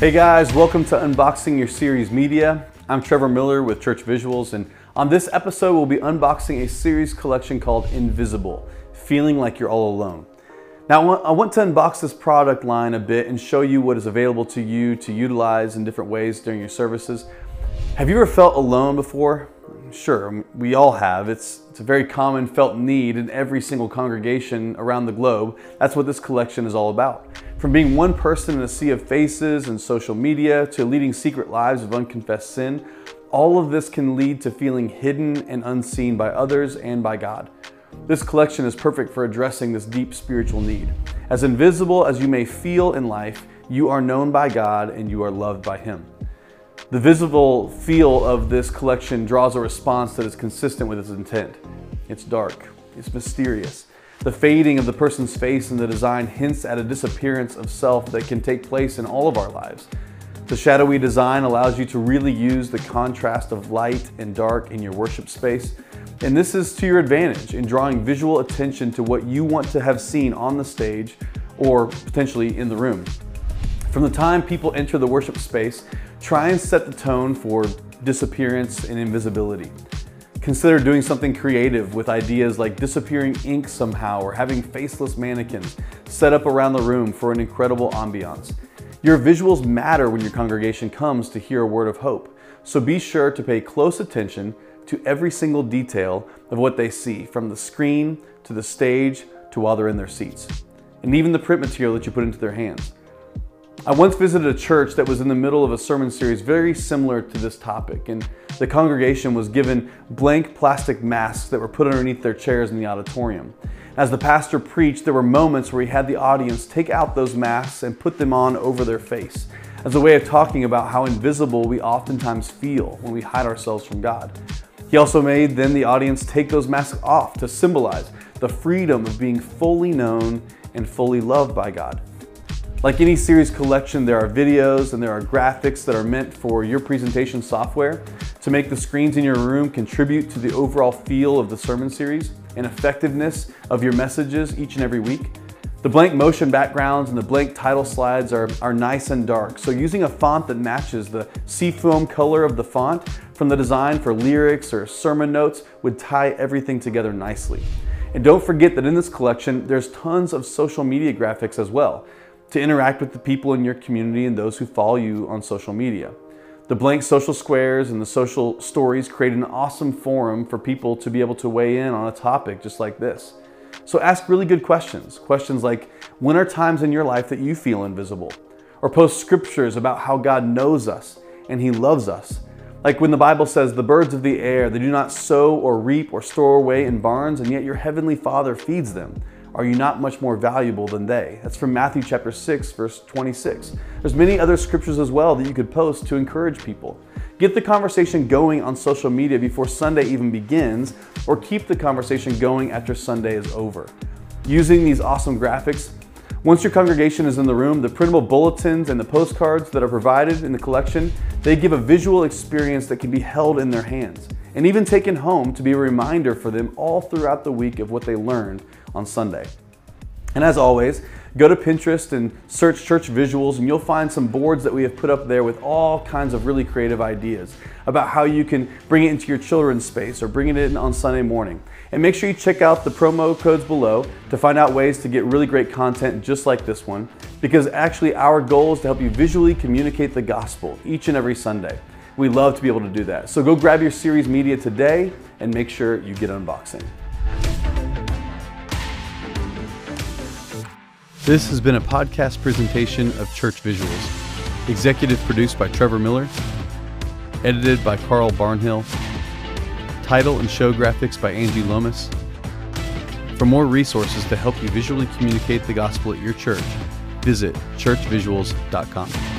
Hey guys, welcome to Unboxing Your Series Media. I'm Trevor Miller with Church Visuals, and on this episode, we'll be unboxing a series collection called Invisible Feeling Like You're All Alone. Now, I want to unbox this product line a bit and show you what is available to you to utilize in different ways during your services. Have you ever felt alone before? Sure, um, we all have. It's, it's a very common felt need in every single congregation around the globe. That's what this collection is all about. From being one person in a sea of faces and social media to leading secret lives of unconfessed sin, all of this can lead to feeling hidden and unseen by others and by God. This collection is perfect for addressing this deep spiritual need. As invisible as you may feel in life, you are known by God and you are loved by Him. The visible feel of this collection draws a response that is consistent with its intent. It's dark, it's mysterious, the fading of the person's face in the design hints at a disappearance of self that can take place in all of our lives. The shadowy design allows you to really use the contrast of light and dark in your worship space. And this is to your advantage in drawing visual attention to what you want to have seen on the stage or potentially in the room. From the time people enter the worship space, try and set the tone for disappearance and invisibility. Consider doing something creative with ideas like disappearing ink somehow or having faceless mannequins set up around the room for an incredible ambiance. Your visuals matter when your congregation comes to hear a word of hope, so be sure to pay close attention to every single detail of what they see, from the screen to the stage to while they're in their seats, and even the print material that you put into their hands. I once visited a church that was in the middle of a sermon series very similar to this topic, and the congregation was given blank plastic masks that were put underneath their chairs in the auditorium. As the pastor preached, there were moments where he had the audience take out those masks and put them on over their face as a way of talking about how invisible we oftentimes feel when we hide ourselves from God. He also made then the audience take those masks off to symbolize the freedom of being fully known and fully loved by God. Like any series collection, there are videos and there are graphics that are meant for your presentation software to make the screens in your room contribute to the overall feel of the sermon series and effectiveness of your messages each and every week. The blank motion backgrounds and the blank title slides are, are nice and dark, so using a font that matches the seafoam color of the font from the design for lyrics or sermon notes would tie everything together nicely. And don't forget that in this collection, there's tons of social media graphics as well to interact with the people in your community and those who follow you on social media. The blank social squares and the social stories create an awesome forum for people to be able to weigh in on a topic just like this. So ask really good questions. Questions like, when are times in your life that you feel invisible? Or post scriptures about how God knows us and He loves us. Like when the Bible says, the birds of the air, they do not sow or reap or store away in barns, and yet your heavenly Father feeds them. Are you not much more valuable than they? That's from Matthew chapter 6, verse 26. There's many other scriptures as well that you could post to encourage people. Get the conversation going on social media before Sunday even begins, or keep the conversation going after Sunday is over. Using these awesome graphics, once your congregation is in the room, the printable bulletins and the postcards that are provided in the collection, they give a visual experience that can be held in their hands and even taken home to be a reminder for them all throughout the week of what they learned on Sunday. And as always, go to Pinterest and search church visuals, and you'll find some boards that we have put up there with all kinds of really creative ideas about how you can bring it into your children's space or bring it in on Sunday morning. And make sure you check out the promo codes below to find out ways to get really great content just like this one, because actually, our goal is to help you visually communicate the gospel each and every Sunday. We love to be able to do that. So go grab your series media today and make sure you get unboxing. This has been a podcast presentation of Church Visuals, executive produced by Trevor Miller, edited by Carl Barnhill, title and show graphics by Angie Lomas. For more resources to help you visually communicate the gospel at your church, visit churchvisuals.com.